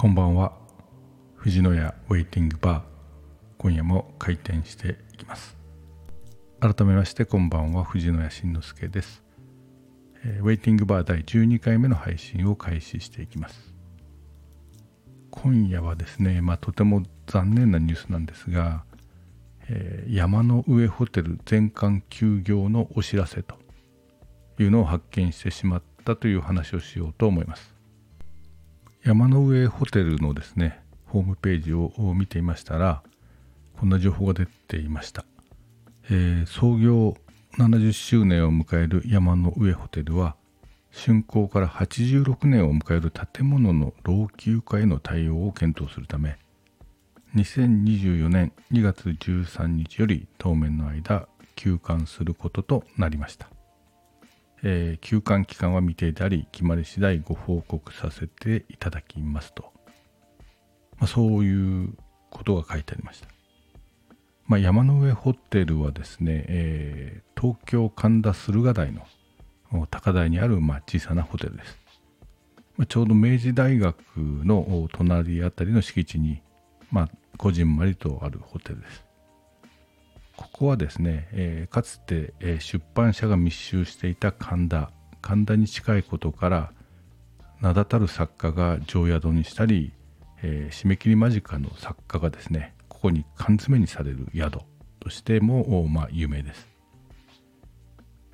こんばんは。藤野屋ウェイティングバー今夜も開店していきます。改めましてこんばんは。藤野屋慎之介です、えー、ウェイティングバー第12回目の配信を開始していきます。今夜はですね、まあ、とても残念なニュースなんですが、えー、山の上ホテル全館休業のお知らせというのを発見してしまったという話をしようと思います。山の上ホテルのですねホームページを見ていましたらこんな情報が出ていました、えー、創業70周年を迎える山の上ホテルは竣工から86年を迎える建物の老朽化への対応を検討するため2024年2月13日より当面の間休館することとなりました。えー、休館期間は未定であり決まり次第ご報告させていただきますと、まあ、そういうことが書いてありました、まあ、山の上ホテルはですね、えー、東京神田駿河台の高台にある、まあ、小さなホテルです、まあ、ちょうど明治大学の隣あたりの敷地に、まあ、こじんまりとあるホテルです。ここはですね、えー、かつて、えー、出版社が密集していた神田。神田に近いことから名だたる作家が常宿にしたり、えー、締め切り間近の作家がですねここに缶詰にされる宿としても、まあ、有名です、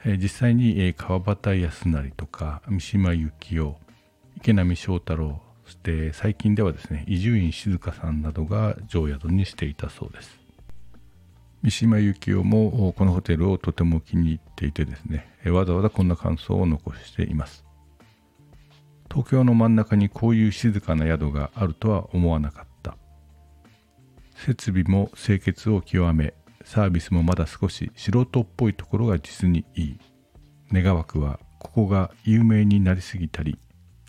え、実際に、え、川端康成とか三島由紀夫池波正太郎そして最近ではですね伊集院静香さんなどが常宿にしていたそうです。三島由紀夫もこのホテルをとても気に入っていてですねわざわざこんな感想を残しています。東京の真ん中にこういう静かな宿があるとは思わなかった。設備も清潔を極めサービスもまだ少し素人っぽいところが実にいい。願わくはここが有名になりすぎたり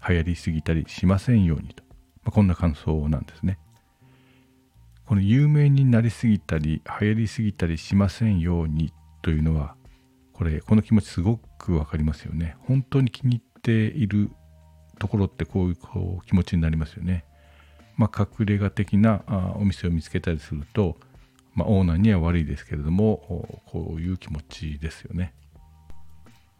流行りすぎたりしませんようにと、まあ、こんな感想なんですね。この有名になりすぎたり流行りすぎたりしませんようにというのはこれこの気持ちすごくわかりますよね。本当に気に入っているところってこういうこう気持ちになりますよね。まあ隠れ家的なあお店を見つけたりすると、まあ、オーナーには悪いですけれどもこういう気持ちですよね。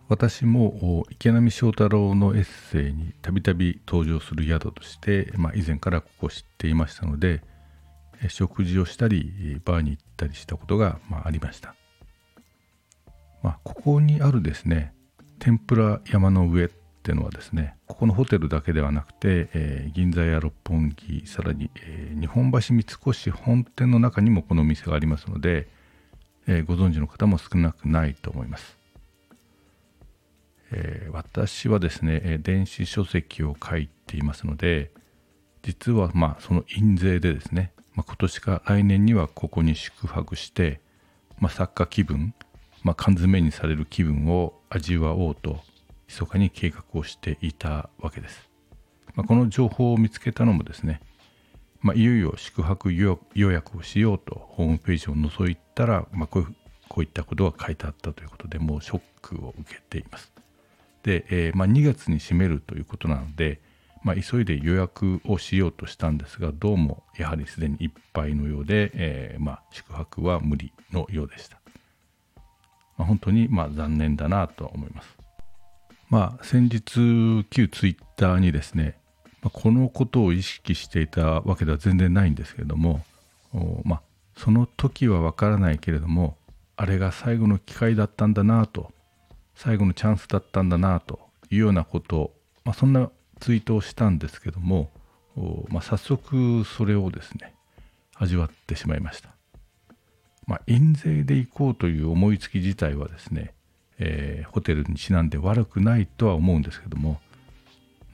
私も池波正太郎のエッセイにたびたび登場する宿として、まあ、以前からここを知っていましたので食事をしたりバーに行ったりしたことが、まあ、ありました、まあ、ここにあるですね天ぷら山の上っていうのはですねここのホテルだけではなくて、えー、銀座や六本木さらに、えー、日本橋三越本店の中にもこの店がありますので、えー、ご存知の方も少なくないと思います、え私はですね電子書籍を書いていますので実はまあその印税でですねまあ、今年か来年にはここに宿泊して、まあ、作家気分、まあ、缶詰にされる気分を味わおうと密かに計画をしていたわけです。ま、この情報を見つけたのもですね、ま、いよいよ宿泊予約をしようとホームページを覗いたら、ま、こうこういったことが書いてあったということでもうショックを受けています。で、えーま、2月に閉めるということなので、まあ、急いで予約をしようとしたんですがどうもやはりすでにいっぱいのようで、えー、まあ、宿泊は無理のようでした、まあ、本当にまあ残念だなとは思います。まあ先日旧ツイッターにですね、まあ、このことを意識していたわけでは全然ないんですけれどもまあその時はわからないけれどもあれが最後の機会だったんだなと最後のチャンスだったんだなというようなことまあ、そんなツイートをしたんですけども、まあ、早速それをですね味わってしまいました、まあ、印税で行こうという思いつき自体はですね、えー、ホテルにちなんで悪くないとは思うんですけども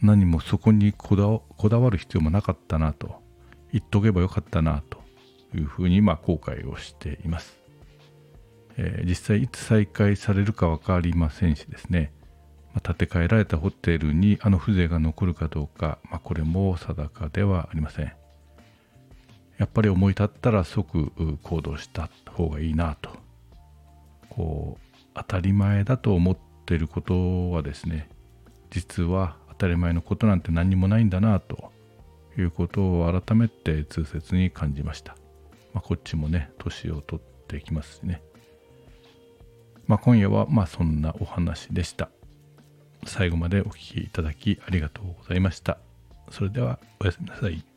何もそこにこだわる必要もなかったなと言っとけばよかったなというふうにま後悔をしています、えー、実際いつ再開されるか分かりませんしですね建て替えられたホテルにあの風情が残るかどうか、まあ、これも定かではありませんやっぱり思い立ったら即行動した方がいいなとこう当たり前だと思ってることはですね実は当たり前のことなんて何にもないんだなということを改めて痛切に感じました。まあ、こっちもね、年を取ってきますしね。まあ、今夜はまあそんなお話でした。最後までお聴きいただきありがとうございました。それではおやすみなさい。